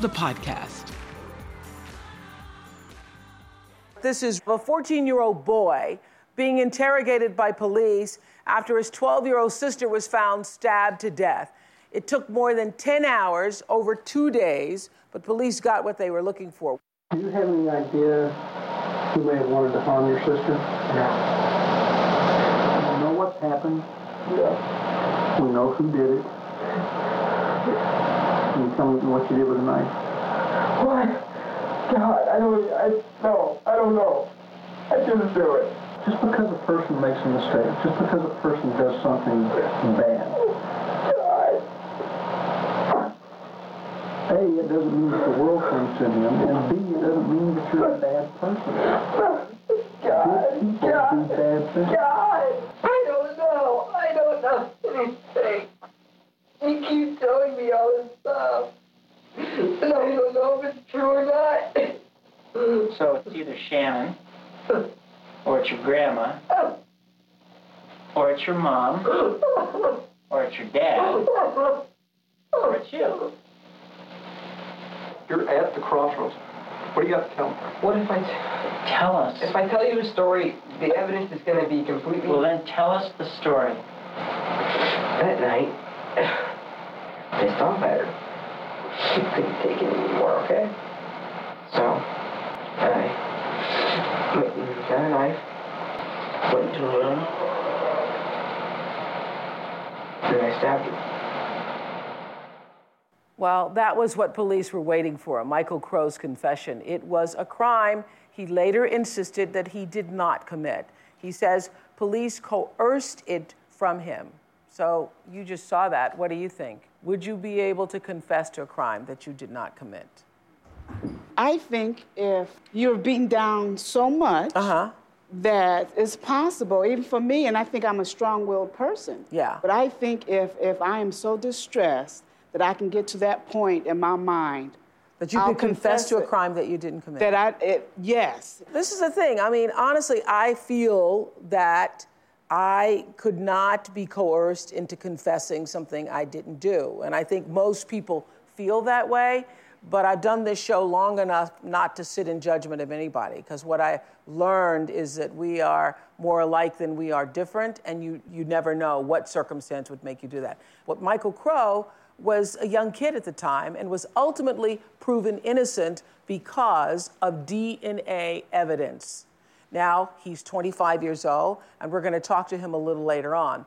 the podcast. This is a 14 year old boy being interrogated by police after his 12 year old sister was found stabbed to death. It took more than 10 hours, over two days, but police got what they were looking for. Do you have any idea who may have wanted to harm your sister? No. You know what's happened? Yeah. We know who did it. You tell me what you did with the knife? What? God, I don't, I, no, I don't know. I didn't do it. Just because a person makes a mistake, just because a person does something bad. God. A, it doesn't mean that the world comes to him, and B, it doesn't mean that you're a bad person. God, Good people God, do bad things. God, I don't know. I don't know anything. You keep telling me all this stuff. And I don't know if it's true or not. So it's either Shannon, or it's your grandma, or it's your mom, or it's your dad, or it's you. You're at the crossroads. What do you have to tell me? What if I t- tell us? If I tell you a story, the evidence is going to be completely. Well, then tell us the story. That night, pissed off better. her. She couldn't take it anymore, okay? So, I went and knife, went the room, and I stabbed her. Well, that was what police were waiting for Michael Crow's confession. It was a crime he later insisted that he did not commit. He says police coerced it from him. So you just saw that. What do you think? Would you be able to confess to a crime that you did not commit? I think if you're beaten down so much Uh-huh. that it's possible, even for me, and I think I'm a strong-willed person. Yeah. But I think if if I am so distressed that I can get to that point in my mind That you I'll could confess, to a crime that you didn't commit. that I it, yes. This is the thing. I mean, honestly, I feel that I could not be coerced into confessing something I didn't do. And I think most people feel that way. But I've done this show long enough not to sit in judgment of anybody. Because what I learned is that we are more alike than we are different. And you, you never know what circumstance would make you do that. What Michael Crow was a young kid at the time and was ultimately proven innocent because of DNA evidence. Now he's 25 years old, and we're going to talk to him a little later on.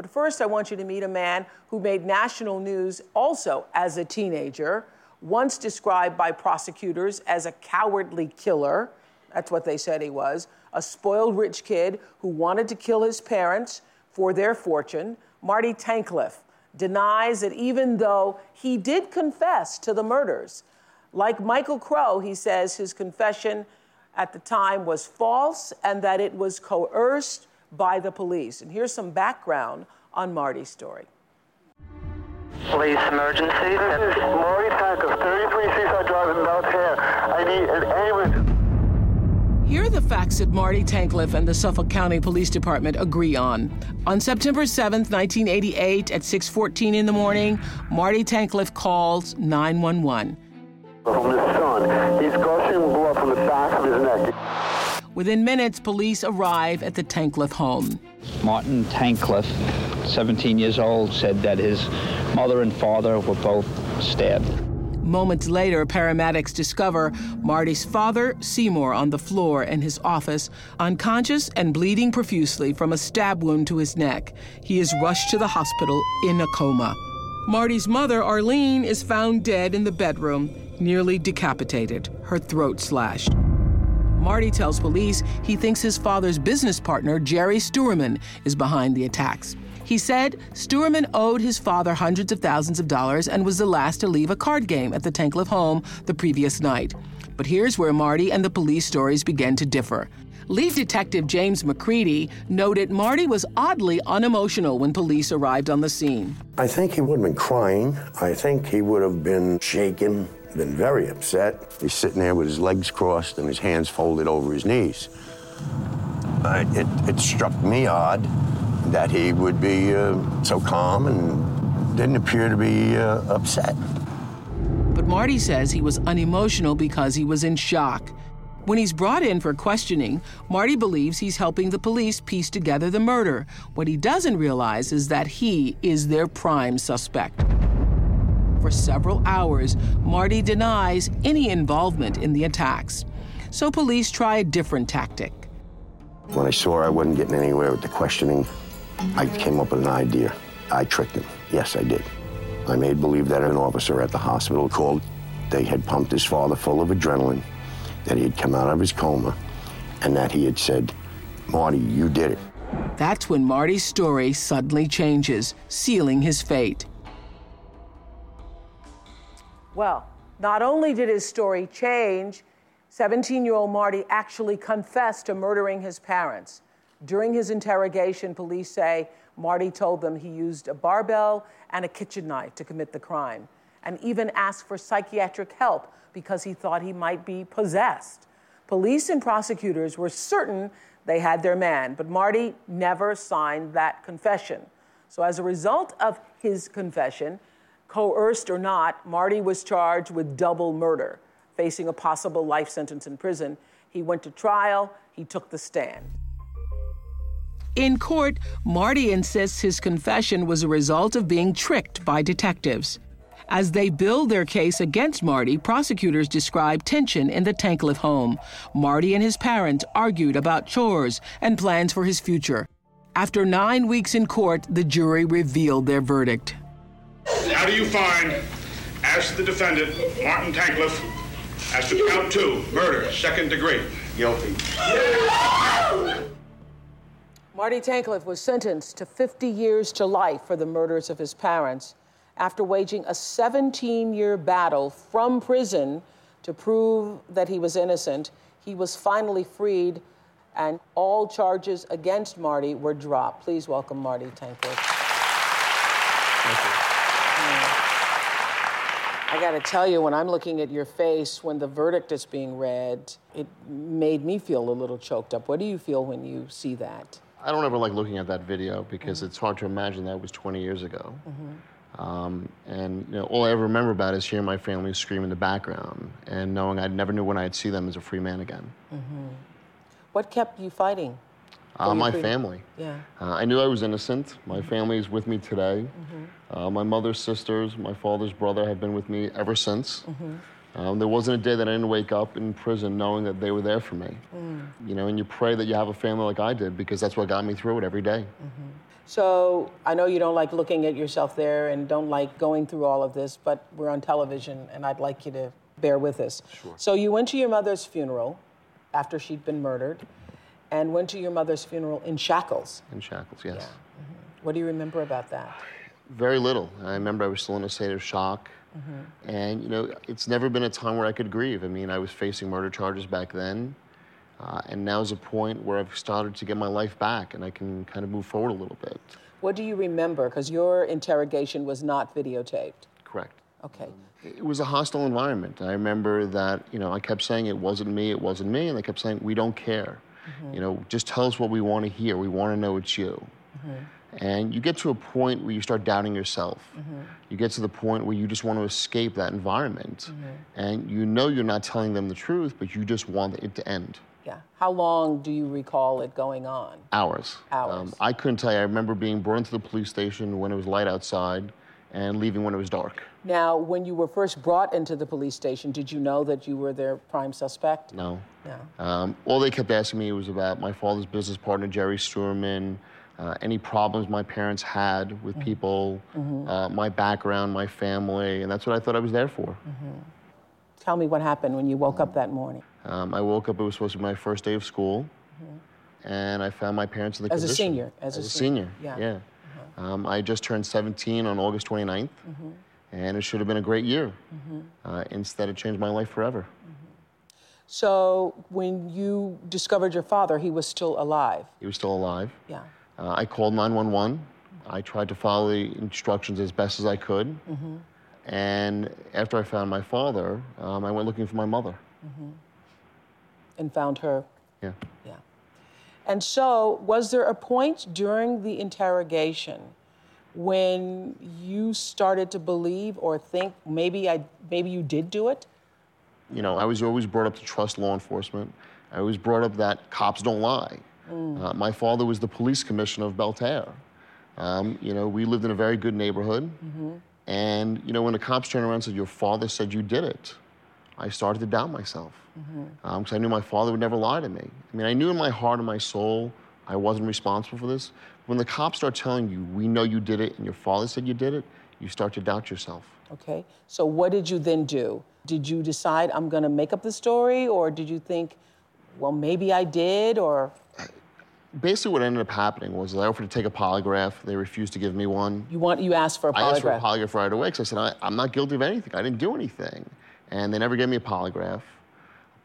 But first, I want you to meet a man who made national news also as a teenager once described by prosecutors as a cowardly killer. That's what they said he was. A spoiled rich kid who wanted to kill his parents for their fortune. Marty Tankleff denies that even though he did confess to the murders, like Michael Crow, he says his confession at the time was false and that it was coerced by the police. And here's some background on Marty's story. Police emergency. This is Marty Tankleff, 33 Seaside Drive in Mount Hare. I need an ambulance. Here are the facts that Marty Tankleff and the Suffolk County Police Department agree on. On September 7, 1988, at 6:14 in the morning, Marty Tankleff calls 911. From his son, he's gushing blood from the back of his neck. Within minutes, police arrive at the Tankleff home. Martin Tankleff, 17 years old, said that his mother and father were both stabbed. Moments later, paramedics discover Marty's father, Seymour, on the floor in his office, unconscious and bleeding profusely from a stab wound to his neck. He is rushed to the hospital in a coma. Marty's mother, Arlene, is found dead in the bedroom, nearly decapitated, her throat slashed. Marty tells police he thinks his father's business partner, Jerry Steuerman, is behind the attacks. He said Steuerman owed his father hundreds of thousands of dollars and was the last to leave a card game at the Tankleff home the previous night. But here's where Marty and the police stories begin to differ. Lead Detective James McCready noted Marty was oddly unemotional when police arrived on the scene. I think he would have been crying. I think he would have been shaken, been very upset. He's sitting there with his legs crossed and his hands folded over his knees. It, it struck me odd that he would be uh, so calm and didn't appear to be uh, upset. But Marty says he was unemotional because he was in shock. When he's brought in for questioning, Marty believes he's helping the police piece together the murder. What he doesn't realize is that he is their prime suspect. For several hours, Marty denies any involvement in the attacks. So police try a different tactic. When I saw I wasn't getting anywhere with the questioning, I came up with an idea. I tricked him. Yes, I did. I made believe that an officer at the hospital called. They had pumped his father full of adrenaline, that he had come out of his coma, and that he had said, Marty, you did it. That's when Marty's story suddenly changes, sealing his fate. Well, not only did his story change, 17 year old Marty actually confessed to murdering his parents. During his interrogation, police say Marty told them he used a barbell and a kitchen knife to commit the crime, and even asked for psychiatric help because he thought he might be possessed. Police and prosecutors were certain they had their man, but Marty never signed that confession. So, as a result of his confession, coerced or not, Marty was charged with double murder, facing a possible life sentence in prison. He went to trial, he took the stand. In court, Marty insists his confession was a result of being tricked by detectives. As they build their case against Marty, prosecutors describe tension in the Tankleff home. Marty and his parents argued about chores and plans for his future. After nine weeks in court, the jury revealed their verdict. How do you find, as the defendant, Martin Tankleff, as to count two, murder, second degree? Guilty. Marty Tankleff was sentenced to 50 years to life for the murders of his parents after waging a 17 year battle from prison to prove that he was innocent. He was finally freed, and all charges against Marty were dropped. Please welcome Marty Tankleff. I got to tell you, when I'm looking at your face when the verdict is being read, it made me feel a little choked up. What do you feel when you see that? I don't ever like looking at that video because it's hard to imagine that was 20 years ago. Mm-hmm. Um, and you know, all I ever remember about is hearing my family scream in the background and knowing I never knew when I'd see them as a free man again. Mm-hmm. What kept you fighting? Uh, my free- family. Yeah. Uh, I knew I was innocent. My family is with me today. Mm-hmm. Uh, my mother's sisters, my father's brother have been with me ever since. Mm-hmm. Um, there wasn't a day that I didn't wake up in prison knowing that they were there for me. Mm. You know, and you pray that you have a family like I did because that's what got me through it every day. Mm-hmm. So I know you don't like looking at yourself there and don't like going through all of this, but we're on television and I'd like you to bear with us. Sure. So you went to your mother's funeral after she'd been murdered and went to your mother's funeral in shackles. In shackles, yes. What do you remember about that? Very little. I remember I was still in a state of shock. Mm-hmm. And, you know, it's never been a time where I could grieve. I mean, I was facing murder charges back then. Uh, and now's a point where I've started to get my life back and I can kind of move forward a little bit. What do you remember? Because your interrogation was not videotaped. Correct. Okay. It was a hostile environment. I remember that, you know, I kept saying it wasn't me, it wasn't me, and they kept saying, we don't care. Mm-hmm. You know, just tell us what we want to hear. We want to know it's you. And you get to a point where you start doubting yourself. You get to the point where you just want to escape that environment. And you know you're not telling them the truth, but you just want it to end. Yeah. How long do you recall it going on? Hours. Hours. Um, I couldn't tell you. I remember being brought into the police station when it was light outside and leaving when it was dark. Now, when you were first brought into the police station, did you know that you were their prime suspect? No. No. Um, all they kept asking me was about my father's business partner, Jerry Steuerman, uh, any problems my parents had with people, Mhm. uh, my background, my family, and that's what I thought I was there for. Tell me what happened when you woke up that morning. Um, I woke up, it was supposed to be my first day of school, and I found my parents in the Mm-hmm. As a senior, as a a senior, senior, yeah. yeah. Um, I just turned 17 on August 29th, Mhm. And it should have been a great year. Mhm. Uh, instead, it changed my life forever. So, when you discovered your father, he was still alive. He was still alive. Yeah. Uh, I called 911. I tried to follow the instructions as best as I could. Mm-hmm. And after I found my father, um, I went looking for my mother. Mm-hmm. And found her. Yeah. Yeah. And so, was there a point during the interrogation when you started to believe or think maybe I maybe you did do it? You know, I was always brought up to trust law enforcement. I was brought up that cops don't lie. Mm. Uh, my father was the police commissioner of Belle Terre. Um, you know, we lived in a very good neighborhood. Mm-hmm. And, you know, when the cops turned around and said, Your father said you did it, I started to doubt myself. Mm-hmm. because I knew my father would never lie to me. I mean, I knew in my heart and my soul I wasn't responsible for this. When the cops start telling you, we know you did it, and your father said you did it, you start to doubt yourself. Okay. So, what did you then do? Did you decide I'm going to make up the story, or did you think, well, maybe I did, or Basically, what ended up happening was I offered to take a polygraph. They refused to give me one. you want you asked for a I asked for a polygraph? polygraph right away because I said, I, I'm not guilty of anything. I didn't do anything. And they never gave me a polygraph.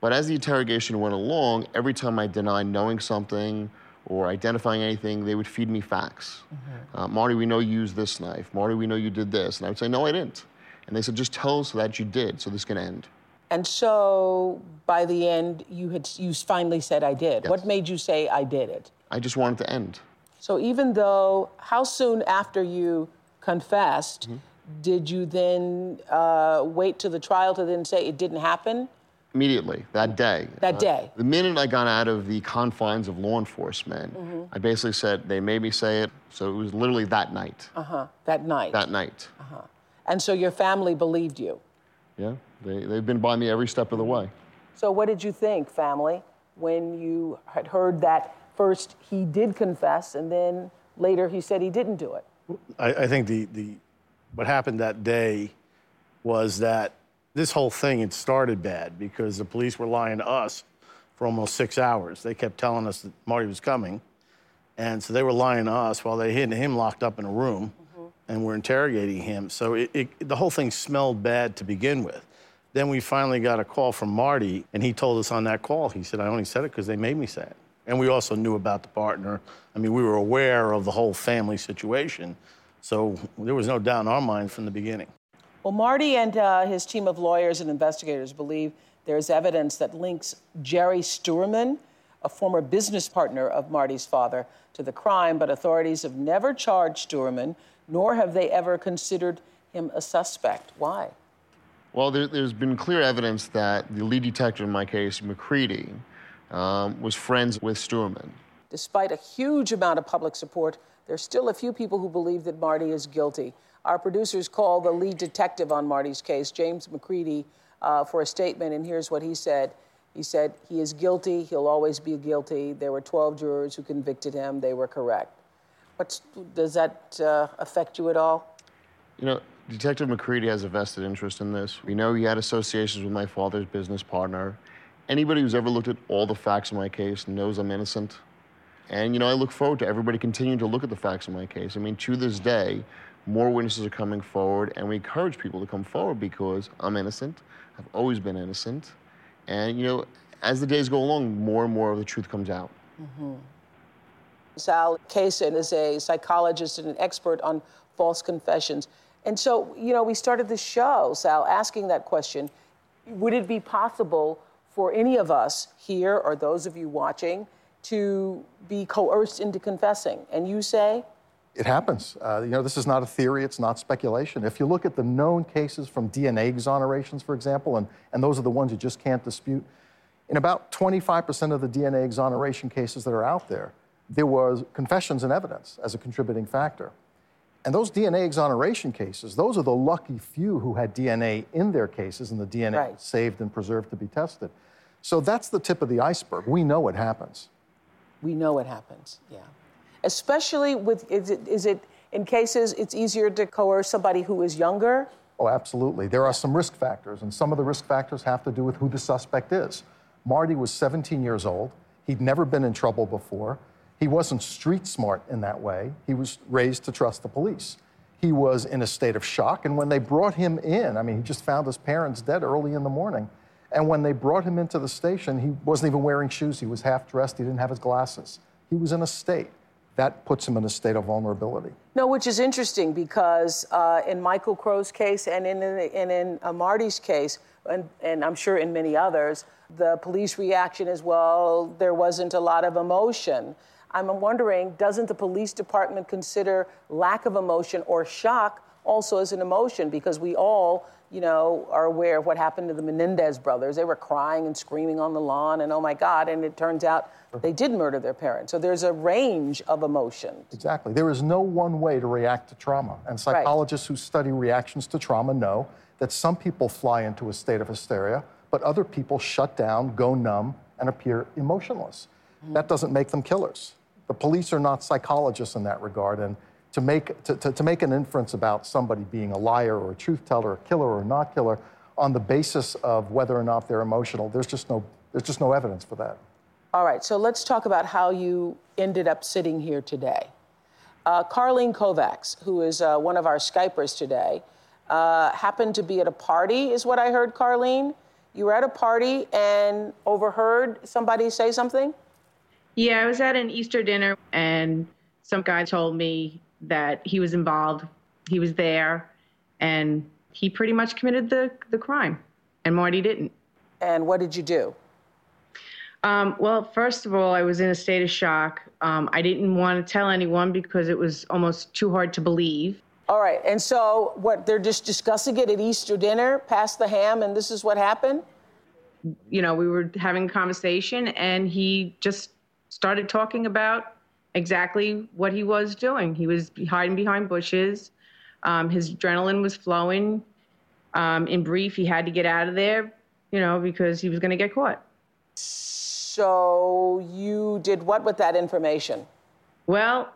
But as the interrogation went along, every time I denied knowing something or identifying anything, they would feed me facts. Mm-hmm. Uh, Marty, we know you used this knife. Marty, we know you did this. And I would say, no, I didn't. And they said, just tell us that you did, so this can end. And so, by the end, you had you finally said I did. What made you say I did it? I just wanted to end. So, even though, how soon after you confessed, Mm-hmm. did you then uh, wait to the trial to then say it didn't happen? Immediately, that day. That day. The minute I got out of the confines of law enforcement, Mhm. I basically said, they made me say it. So it was literally that night. Uh huh. That night. That night. Uh-huh. And so your family believed you. Yeah, they, they've been by me every step of the way. So, what did you think, family, when you had heard that first he did confess and then later he said he didn't do it? I, I think the, the what happened that day was that this whole thing had started bad because the police were lying to us for almost six hours. They kept telling us that Marty was coming, and so they were lying to us while they had him locked up in a room, mm-hmm. and were interrogating him. So it, it, the whole thing smelled bad to begin with. Then we finally got a call from Marty, and he told us on that call, he said, I only said it because they made me say it. And we also knew about the partner. I mean, we were aware of the whole family situation. So there was no doubt in our mind from the beginning. Well, Marty and uh, his team of lawyers and investigators believe there's evidence that links Jerry Steuerman, a former business partner of Marty's father, to the crime, but authorities have never charged Steuerman, nor have they ever considered him a suspect. Why? Well, there, there's been clear evidence that the lead detective in my case, McCready, um, was friends with Steuerman. Despite a huge amount of public support, there's still a few people who believe that Marty is guilty. Our producers called the lead detective on Marty's case, James McCready, uh, for a statement, and here's what he said. He said, He is guilty. He'll always be guilty. There were 12 jurors who convicted him. They were correct. What's, does that uh, affect you at all? You know, Detective McCready has a vested interest in this. We know he had associations with my father's business partner. Anybody who's ever looked at all the facts of my case knows I'm innocent. And, you know, I look forward to everybody continuing to look at the facts of my case. I mean, to this day, more witnesses are coming forward, and we encourage people to come forward because I'm innocent. I've always been innocent. And, you know, as the days go along, more and more of the truth comes out. Mm-hmm. Saul Kassin is a psychologist and an expert on false confessions. And so, you know, we started the show, Saul, asking that question Would it be possible for any of us here or those of you watching to be coerced into confessing? And you say? It happens. Uh, you know, this is not a theory, it's not speculation. If you look at the known cases from DNA exonerations, for example, and, and those are the ones you just can't dispute, in about 25% of the DNA exoneration cases that are out there, there was confessions and evidence as a contributing factor. And those DNA exoneration cases, those are the lucky few who had DNA in their cases and the DNA Right. saved and preserved to be tested. So that's the tip of the iceberg. We know it happens. We know it happens, yeah. Especially with, is it, is it in cases it's easier to coerce somebody who is younger? Oh, absolutely. There are some risk factors, and some of the risk factors have to do with who the suspect is. Marty was 17 years old. He'd never been in trouble before. He wasn't street smart in that way. He was raised to trust the police. He was in a state of shock, and when they brought him in, I mean, he just found his parents dead early in the morning. And when they brought him into the station, he wasn't even wearing shoes. He was half dressed. He didn't have his glasses. He was in a state. That puts him in a state of vulnerability. No, which is interesting because uh, in Michael Crow's case and in, and in uh, Marty's case, and, and I'm sure in many others, the police reaction is well, there wasn't a lot of emotion. I'm wondering, doesn't the police department consider lack of emotion or shock also as an emotion? Because we all, you know, are aware of what happened to the Menendez brothers. They were crying and screaming on the lawn, and oh my God, and it turns out they did murder their parents. So there's a range of emotions. Exactly. There is no one way to react to trauma. And psychologists who study reactions to trauma know that some people fly into a state of hysteria, but other people shut down, go numb, and appear emotionless. Hmm. That doesn't make them killers. The police are not psychologists in that regard. And to make, to, to, to make an inference about somebody being a liar or a truth teller, a killer or not killer, on the basis of whether or not they're emotional, there's just no, there's just no evidence for that. All right, so let's talk about how you ended up sitting here today. Uh, Karlene Kovacs, who is uh, one of our Skypers today, uh, happened to be at a party, is what I heard, Karlene. You were at a party and overheard somebody say something? Yeah, I was at an Easter dinner and some guy told me that he was involved. He was there and he pretty much committed the, the crime and Marty didn't. And what did you do? Um, well, first of all, I was in a state of shock. Um, I didn't want to tell anyone because it was almost too hard to believe. All right, and so what, they're just discussing it at Easter dinner, past the ham, and this is what happened? You know, we were having a conversation and he just started talking about exactly what he was doing. He was hiding behind bushes. Um, his adrenaline was flowing. Um, in brief, he had to get out of there, you know, because he was going to get caught. So you did what with that information? Well,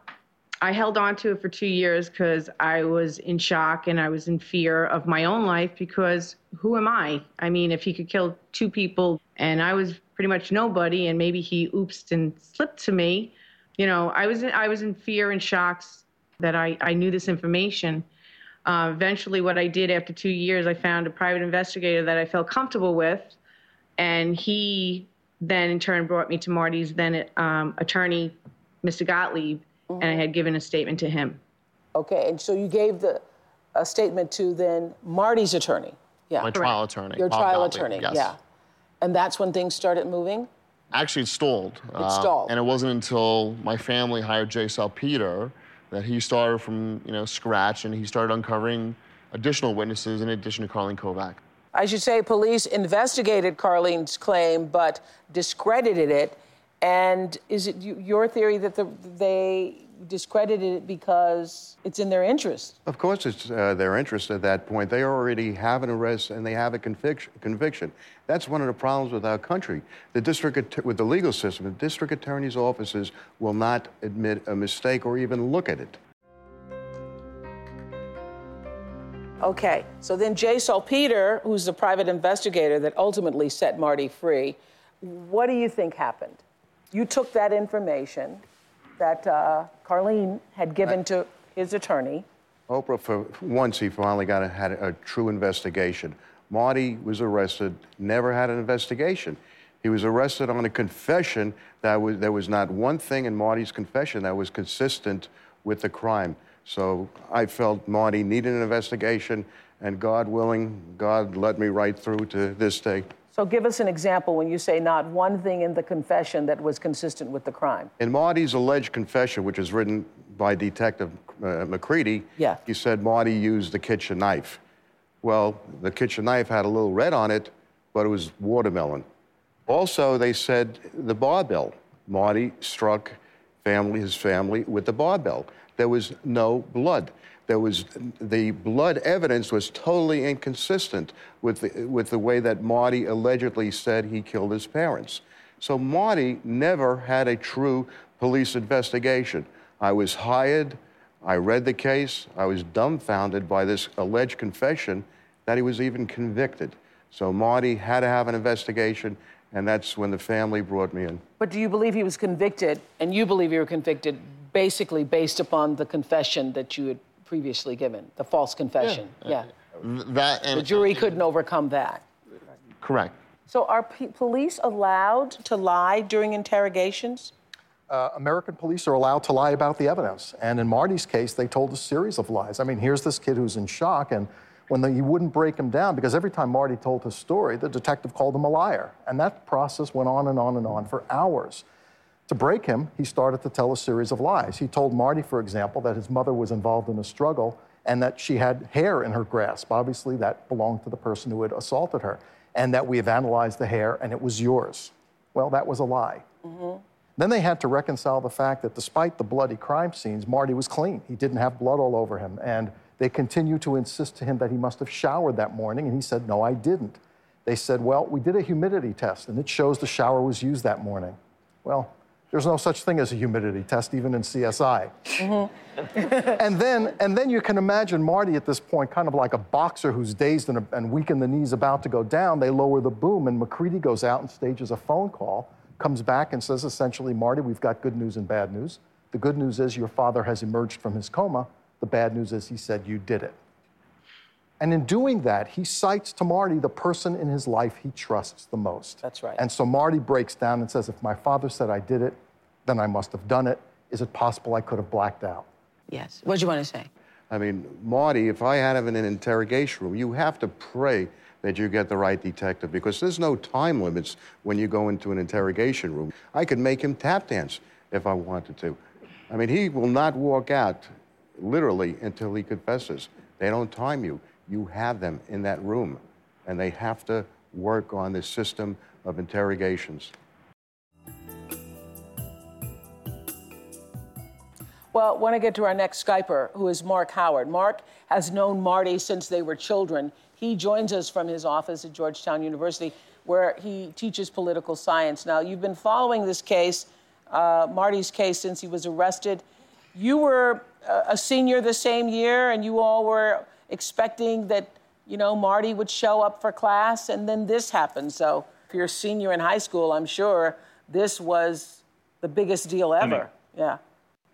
I held on to it for two years because I was in shock and I was in fear of my own life because who am I? I mean, if he could kill two people and I was pretty much nobody and maybe he oopsed and slipped to me, you know, I was in, I was in fear and shocks that I, I knew this information. Uh, eventually, what I did after two years, I found a private investigator that I felt comfortable with, and he then in turn brought me to Marty's then um, attorney, Mr. Gottlieb, and I had given a statement to him. Okay, and so you gave the a statement to then Marty's attorney. Yeah. My trial attorney. Your Bob trial Gottlieb, attorney. yes. Yeah. And that's when things started moving? Actually, it stalled. It stalled. and it wasn't until my family hired Jay Salpeter that he started from you know scratch and he started uncovering additional witnesses in addition to Karlene Kovac. I should say police investigated Karlene's claim but discredited it. And is it your theory that the, they discredited it because it's in their interest. Of course, it's uh, their interest at that point. They already have an arrest and they have a conviction. conviction. That's one of the problems with our country. The district, with the legal system, the district attorney's offices will not admit a mistake or even look at it. Okay, so then Jay Salpeter, who's the private investigator that ultimately set Marty free, what do you think happened? You took that information that uh, Karlene had given to his attorney. Oprah, for once, he finally got a, had a, a true investigation. Marty was arrested, never had an investigation. He was arrested on a confession that was, there was not one thing in Marty's confession that was consistent with the crime. So I felt Marty needed an investigation, and God willing, God led me right through to this day. So give us an example when you say not one thing in the confession that was consistent with the crime. In Marty's alleged confession, which is written by Detective uh, McCready, yeah. he said Marty used the kitchen knife. Well, the kitchen knife had a little red on it, but it was watermelon. Also, they said the barbell. Marty struck family, his family with the barbell there was no blood. There was the blood evidence was totally inconsistent with the, with the way that Marty allegedly said he killed his parents. So Marty never had a true police investigation. I was hired, I read the case, I was dumbfounded by this alleged confession that he was even convicted. So Marty had to have an investigation, and that's when the family brought me in. But do you believe he was convicted, and you believe you were convicted basically based upon the confession that you had previously given, the false confession. Yeah. yeah. That and, the jury couldn't overcome that. Correct. So are p- police allowed to lie during interrogations? Uh, American police are allowed to lie about the evidence. And in Marty's case, they told a series of lies. I mean, here's this kid who's in shock, and when the, you wouldn't break him down, because every time Marty told his story, the detective called him a liar. And that process went on and on and on for hours. To break him, he started to tell a series of lies. He told Marty, for example, that his mother was involved in a struggle and that she had hair in her grasp. Obviously, that belonged to the person who had assaulted her. And that we have analyzed the hair and it was yours. Well, that was a lie. Mm-hmm. Then they had to reconcile the fact that despite the bloody crime scenes, Marty was clean. He didn't have blood all over him. And they continued to insist to him that he must have showered that morning. And he said, No, I didn't. They said, Well, we did a humidity test and it shows the shower was used that morning. Well, there's no such thing as a humidity test, even in CSI. Mm-hmm. and, then, and then you can imagine Marty at this point, kind of like a boxer who's dazed and, and weak in the knees, about to go down. They lower the boom, and McCready goes out and stages a phone call, comes back and says essentially, Marty, we've got good news and bad news. The good news is your father has emerged from his coma. The bad news is he said you did it. And in doing that, he cites to Marty the person in his life he trusts the most. That's right. And so Marty breaks down and says, if my father said I did it, then I must have done it. Is it possible I could have blacked out? Yes. What do you want to say? I mean, Marty, if I had him in an interrogation room, you have to pray that you get the right detective because there's no time limits when you go into an interrogation room. I could make him tap dance if I wanted to. I mean, he will not walk out literally until he confesses. They don't time you you have them in that room, and they have to work on this system of interrogations. Well, I want to get to our next Skyper, who is Mark Howard. Mark has known Marty since they were children. He joins us from his office at Georgetown University, where he teaches political science. Now, you've been following this case, uh, Marty's case, since he was arrested. You were a senior the same year, and you all were expecting that, you know, Marty would show up for class, and then this happened. So if you're a senior in high school, I'm sure this was the biggest deal ever. I mean, yeah.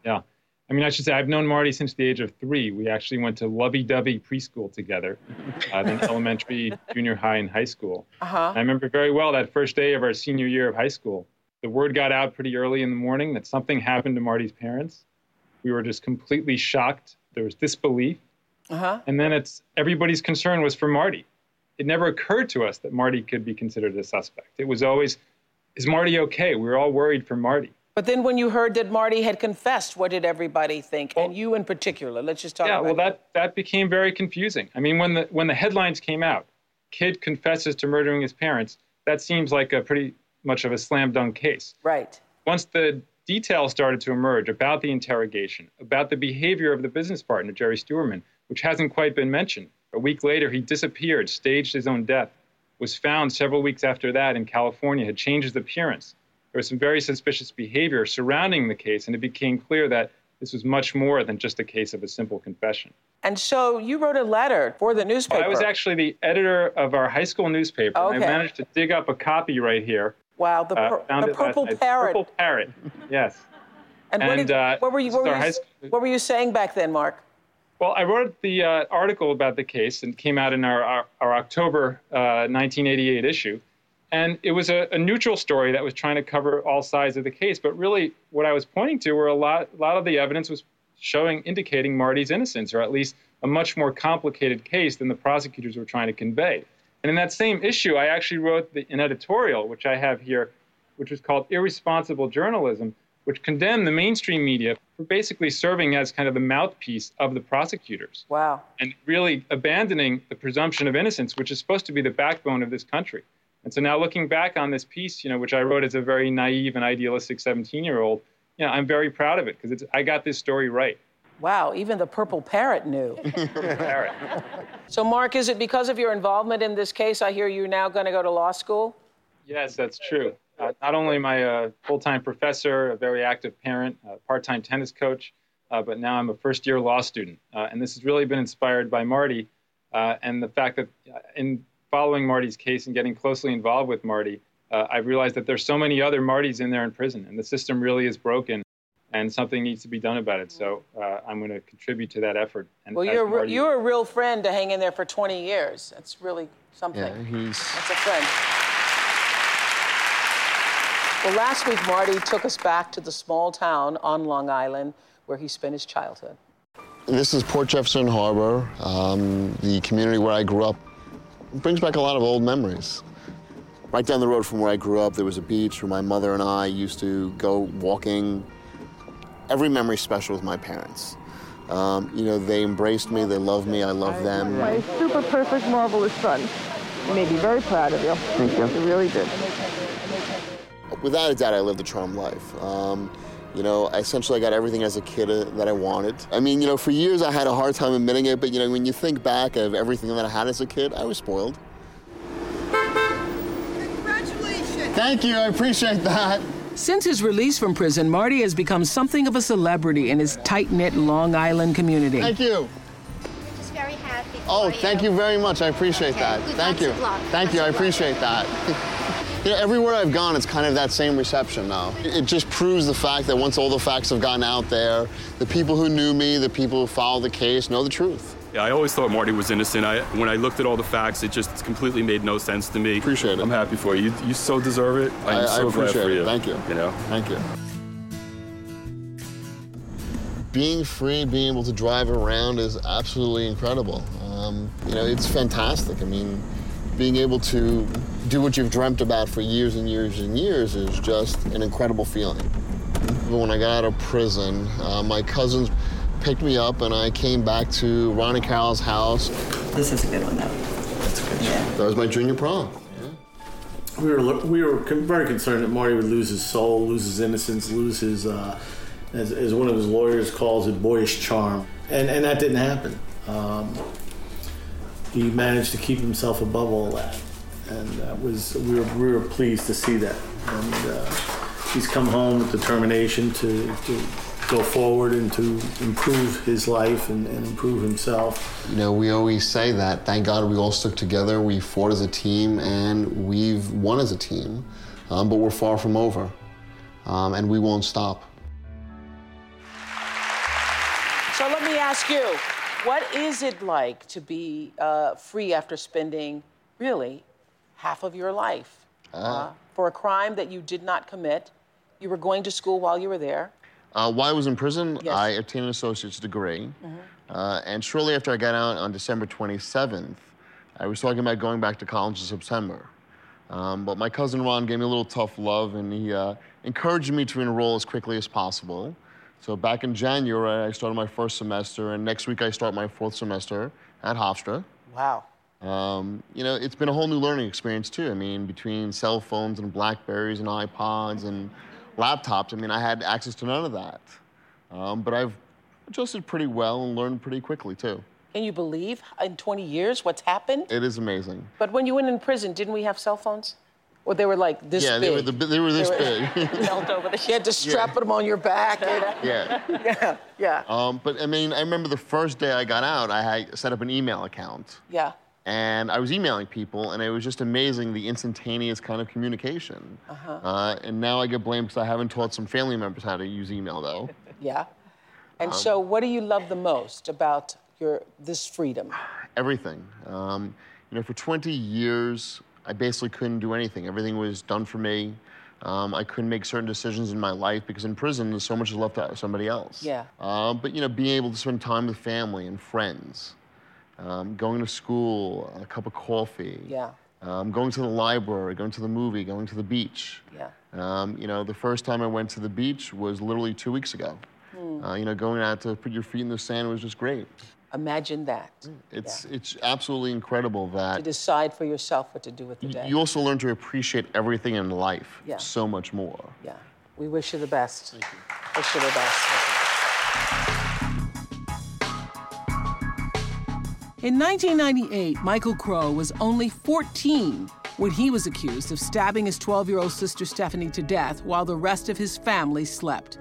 Yeah. I mean, I should say I've known Marty since the age of three. We actually went to lovey-dovey preschool together, uh, then elementary, junior high, and high school. Uh-huh. I remember very well that first day of our senior year of high school. The word got out pretty early in the morning that something happened to Marty's parents. We were just completely shocked. There was disbelief. Uh-huh. And then it's everybody's concern was for Marty. It never occurred to us that Marty could be considered a suspect. It was always, is Marty okay? We were all worried for Marty. But then when you heard that Marty had confessed, what did everybody think? Well, and you in particular. Let's just talk yeah, well, that, that became very confusing. I mean, when the, when the headlines came out, kid confesses to murdering his parents, that seems like a pretty much of a slam dunk case. Right. Once the details started to emerge about the interrogation, about the behavior of the business partner, Jerry Steuerman, which hasn't quite been mentioned. A week later, he disappeared, staged his own death, was found several weeks after that in California, had changed his appearance. There was some very suspicious behavior surrounding the case, and it became clear that this was much more than just a case of a simple confession. And so you wrote a letter for the newspaper. I was actually the editor of our high school newspaper. and Okay. I managed to dig up a copy right here. Wow, the, Uh, pur- found the purple parrot. Purple parrot, yes. And, what, did, uh, what were you? What were you, what were you saying back then, Mark? Well, I wrote the uh, article about the case and came out in our, our, our October uh, 1988 issue. And it was a, a neutral story that was trying to cover all sides of the case. But really, what I was pointing to were a lot, a lot of the evidence was showing, indicating Marty's innocence, or at least a much more complicated case than the prosecutors were trying to convey. And in that same issue, I actually wrote the, an editorial, which I have here, which was called Irresponsible Journalism, which condemned the mainstream media for basically serving as kind of the mouthpiece of the prosecutors Wow. and really abandoning the presumption of innocence, which is supposed to be the backbone of this country. And so now looking back on this piece, you know, which I wrote as a very naive and idealistic 17-year-old, you know, I'm very proud of it because I got this story right. Wow, even the purple parrot knew. Parrot. so, Mark, is it because of your involvement in this case? I hear you're now going to go to law school. Yes, that's true. Uh, not only am I a full-time professor, a very active parent, a part-time tennis coach, uh, but now I'm a first-year law student. Uh, and this has really been inspired by Marty uh, and the fact that uh, in following Marty's case and getting closely involved with Marty, uh, I've realized that there's so many other Martys in there in prison, and the system really is broken, and something needs to be done about it. So uh, I'm going to contribute to that effort. And Well, you're, a Marty- you're a real friend to hang in there for 20 years. That's really something. Yeah, he's. That's a friend. Well, last week, Marty took us back to the small town on Long Island where he spent his childhood. This is Port Jefferson Harbor, um, the community where I grew up. It brings back a lot of old memories. Right down the road from where I grew up, there was a beach where my mother and I used to go walking. Every memory special with my parents. Um, you know, they embraced me, they loved me, I love them. My super perfect, marvelous son. You may be very proud of you. Thank you. You really did. Without a doubt, I lived a charmed life. Um, you know, essentially, I essentially got everything as a kid uh, that I wanted. I mean, you know, for years I had a hard time admitting it, but you know, when you think back of everything that I had as a kid, I was spoiled. Congratulations! Thank you, I appreciate that. Since his release from prison, Marty has become something of a celebrity in his tight knit Long Island community. Thank you. Just very happy. Oh, thank you very much. I appreciate Okay, that. good. Thank you. Thank you. I Lots of luck. appreciate that. you know, everywhere I've gone, it's kind of that same reception now. It just proves the fact that once all the facts have gotten out there, the people who knew me, the people who followed the case, know the truth. Yeah, I always thought Marty was innocent. I, when I looked at all the facts, it just completely made no sense to me. Appreciate it. I'm happy for you. You, you so deserve it. I'm I- I so glad appreciate for it. you. Thank you. You know. Thank you. Being free, being able to drive around is absolutely incredible. Um, you know, it's fantastic. I mean, being able to do what you've dreamt about for years and years and years is just an incredible feeling. When I got out of prison, uh, my cousins picked me up and I came back to Ronnie Carroll's house. This is a good one, though. That's a good yeah. That was my junior prom. We were we were very concerned that Marty would lose his soul, lose his innocence, lose his, uh, as, as one of his lawyers calls it, boyish charm, and and that didn't happen. Um, he managed to keep himself above all that, and that was we were we were pleased to see that. And uh, he's come home with determination to, to go forward and to improve his life and, and improve himself. You know, we always say that. Thank God we all stuck together. We fought as a team, and we've won as a team. Um, but we're far from over, um, and we won't stop. So let me ask you, what is it like to be uh, free after spending really half of your life uh, for a crime that you did not commit? You were going to school while you were there. Uh, while I was in prison, Yes. I obtained an associate's degree. Uh, and shortly after I got out on December 27th, I was talking about going back to college in September. Um, but my cousin Ron gave me a little tough love and he uh, encouraged me to enroll as quickly as possible. So back in January, I started my first semester, and next week I start my fourth semester at Hofstra. Wow. Um, you know, it's been a whole new learning experience too. I mean, between cell phones and Blackberries and iPods and laptops. I mean, I had access to none of that. Um, but I've adjusted pretty well and learned pretty quickly too. Can you believe in 20 years what's happened? It is amazing. But when you went in prison, didn't we have cell phones? Or they were like this yeah, big? they were, the, they were this big. Held over. You had to strap them on your back. you know? yeah. Yeah. Yeah. Um, but I mean, I remember the first day I got out, I had set up an email account. Yeah. And I was emailing people, and it was just amazing the instantaneous kind of communication. Uh-huh. Uh, and now I get blamed because I haven't taught some family members how to use email, though. Yeah. And Um, so, what do you love the most about your this freedom? Everything. Um, you know, for 20 years, I basically couldn't do anything. Everything was done for me. Um, I couldn't make certain decisions in my life because in prison, there's so much is left to somebody else. Yeah. Uh, but you know, being able to spend time with family and friends, um, going to school, a cup of coffee, Yeah. um, going to the library, going to the movie, going to the beach. Yeah. Um, you know, the first time I went to the beach was literally two weeks ago. Hmm. Uh, you know, going out to put your feet in the sand was just great. Imagine that. It's it's absolutely incredible that To decide for yourself what to do with the day. you also learn to appreciate everything in life Yeah. so much more. Yeah. We wish you the best. Thank you. Wish you the best. In 1998, Michael Crowe was only 14 when he was accused of stabbing his 12 year old sister Stephanie to death while the rest of his family slept.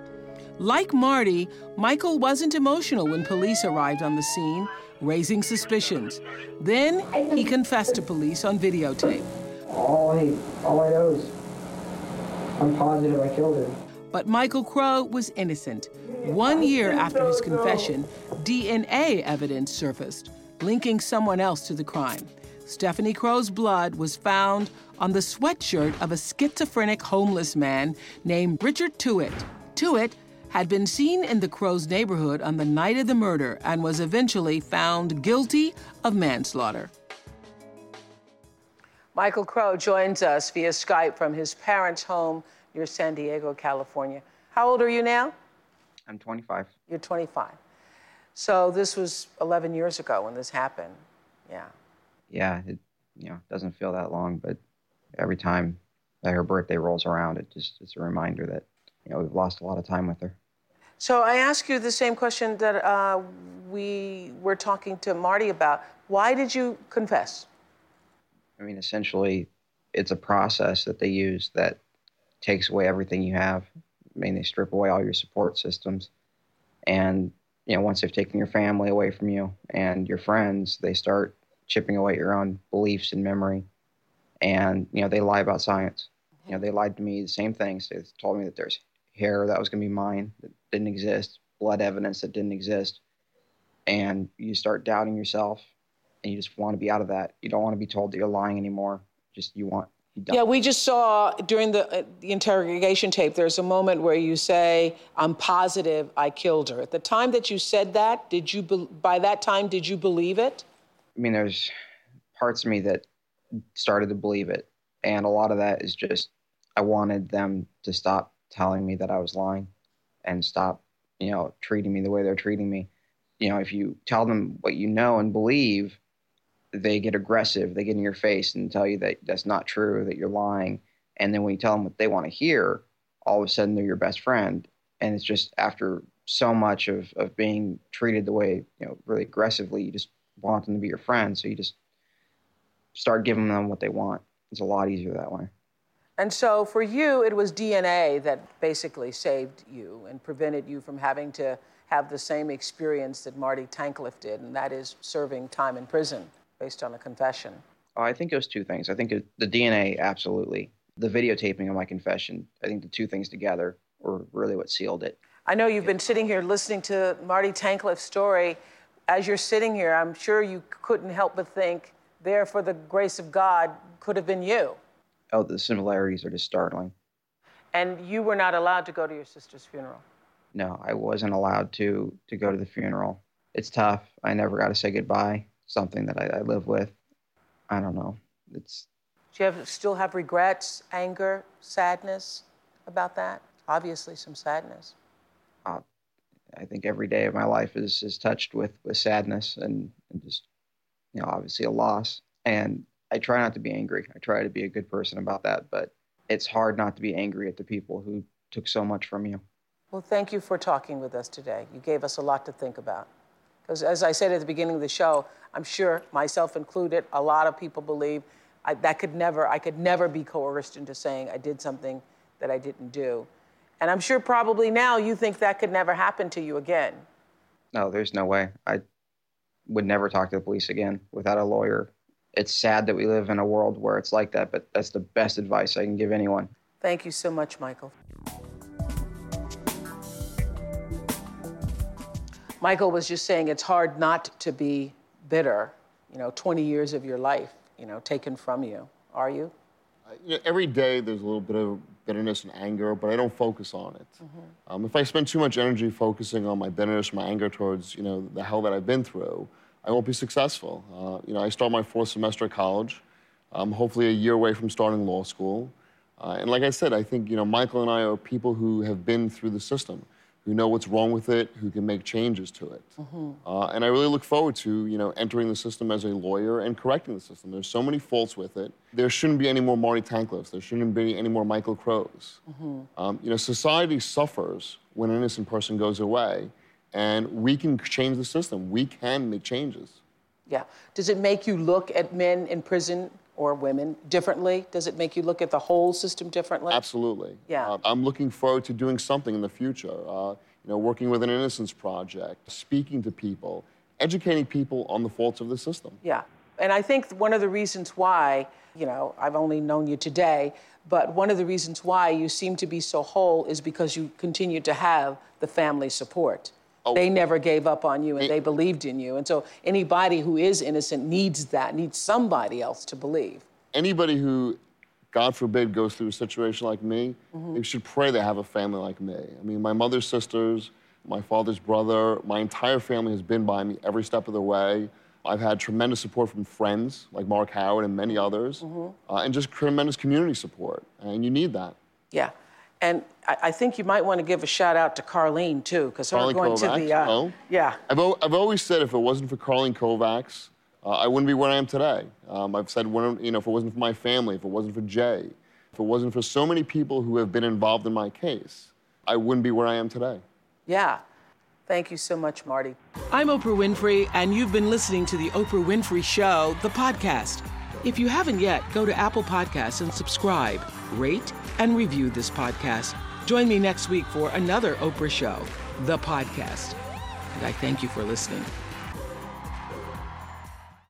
Like Marty, Michael wasn't emotional when police arrived on the scene, raising suspicions. Then he confessed to police on videotape. All I, all I know is I'm positive I killed her. But Michael Crowe was innocent. One year after his confession, DNA evidence surfaced, linking someone else to the crime. Stephanie Crowe's blood was found on the sweatshirt of a schizophrenic homeless man named Richard Tuite. Tuite had been seen in the Crowe's neighborhood on the night of the murder and was eventually found guilty of manslaughter. Michael Crowe joins us via Skype from his parents' home near San Diego, California. How old are you now? I'm 25. You're 25. So this was 11 years ago when this happened. Yeah. Yeah, it you know doesn't feel that long, but every time that her birthday rolls around, it just it's a reminder that you know we've lost a lot of time with her. So I ask you the same question that uh, we were talking to Marty about. Why did you confess? I mean, essentially, it's a process that they use that takes away everything you have. I mean, they strip away all your support systems, and you know once they've taken your family away from you and your friends, they start chipping away at your own beliefs and memory, and you know they lie about science. You know, they lied to me the same things. They told me that there's hair that was going to be mine that didn't exist, blood evidence that didn't exist, and you start doubting yourself, and you just want to be out of that. You don't want to be told that you're lying anymore. Just you want. Yeah, we just saw during the, uh, the interrogation tape, there's a moment where you say, I'm positive I killed her. At the time that you said that, did you, be- by that time, did you believe it? I mean, there's parts of me that started to believe it. And a lot of that is just, I wanted them to stop telling me that I was lying and stop, you know, treating me the way they're treating me. You know, if you tell them what you know and believe, they get aggressive. They get in your face and tell you that that's not true, that you're lying. And then when you tell them what they want to hear, all of a sudden they're your best friend. And it's just after so much of, of being treated the way, you know, really aggressively, you just want them to be your friend. So you just start giving them what they want. It's a lot easier that way. And so for you, it was DNA that basically saved you and prevented you from having to have the same experience that Marty Tankleff did, and that is serving time in prison based on a confession. Oh, I think it was two things. I think it, the DNA, absolutely. The videotaping of my confession, I think the two things together were really what sealed it. I know you've been sitting here listening to Marty Tankleff's story. As you're sitting here, I'm sure you couldn't help but think, there for the grace of God could have been you. Oh, the similarities are just startling. And you were not allowed to go to your sister's funeral. No, I wasn't allowed to to go to the funeral. It's tough. I never got to say goodbye. Something that I, I live with. I don't know. It's Do you have, still have regrets, anger, sadness about that? Obviously, some sadness. uh, I think every day of my life is is touched with with sadness and, and just you know obviously a loss. And I try not to be angry. I try to be a good person about that, but it's hard not to be angry at the people who took so much from you. Well, thank you for talking with us today. You gave us a lot to think about. Because as I said at the beginning of the show, I'm sure, myself included, a lot of people believe I, that could never, I could never be coerced into saying I did something that I didn't do. And I'm sure probably now you think that could never happen to you again. No, there's no way. I would never talk to the police again without a lawyer. It's sad that we live in a world where it's like that, but that's the best advice I can give anyone. Thank you so much, Michael. Michael was just saying it's hard not to be bitter, you know, 20 years of your life, you know, taken from you. Are you? You know, every day there's a little bit of bitterness and anger, but I don't focus on it. Um, if I spend too much energy focusing on my bitterness, my anger towards, you know, the hell that I've been through, I won't be successful. Uh, you know, I start my fourth semester of college. I'm hopefully a year away from starting law school. Uh, and like I said, I think, you know, Michael and I are people who have been through the system, who know what's wrong with it, who can make changes to it. Uh, and I really look forward to, you know, entering the system as a lawyer and correcting the system. There's so many faults with it. There shouldn't be any more Marty Tankleffs. There shouldn't be any more Michael Crowes. Um, you know, society suffers when an innocent person goes away, and we can change the system. We can make changes. Yeah. Does it make you look at men in prison or women differently? Does it make you look at the whole system differently? Absolutely. Yeah. Uh, I'm looking forward to doing something in the future. Uh, you know, working with an innocence project, speaking to people, educating people on the faults of the system. Yeah. And I think one of the reasons why, you know, I've only known you today, but one of the reasons why you seem to be so whole is because you continue to have the family support. They never gave up on you and they believed in you. And so anybody who is innocent needs that, needs somebody else to believe. Anybody who, God forbid, goes through a situation like me, Mhm. they should pray they have a family like me. I mean, my mother's sisters, my father's brother, my entire family has been by me every step of the way. I've had tremendous support from friends like Mark Howard and many others, Mhm. uh, and just tremendous community support. And you need that. Yeah. And I, I think you might want to give a shout out to Karlene too, because her Carly going to Kovacs? the uh, Oh. yeah. I've, al- I've always said if it wasn't for Karlene Kovacs, uh, I wouldn't be where I am today. Um, I've said, when, you know, if it wasn't for my family, if it wasn't for Jay, if it wasn't for so many people who have been involved in my case, I wouldn't be where I am today. Yeah. Thank you so much, Marty. I'm Oprah Winfrey, and you've been listening to The Oprah Winfrey Show, the podcast. If you haven't yet, go to Apple Podcasts and subscribe, rate, and review this podcast. Join me next week for another Oprah Show, the podcast. And I thank you for listening.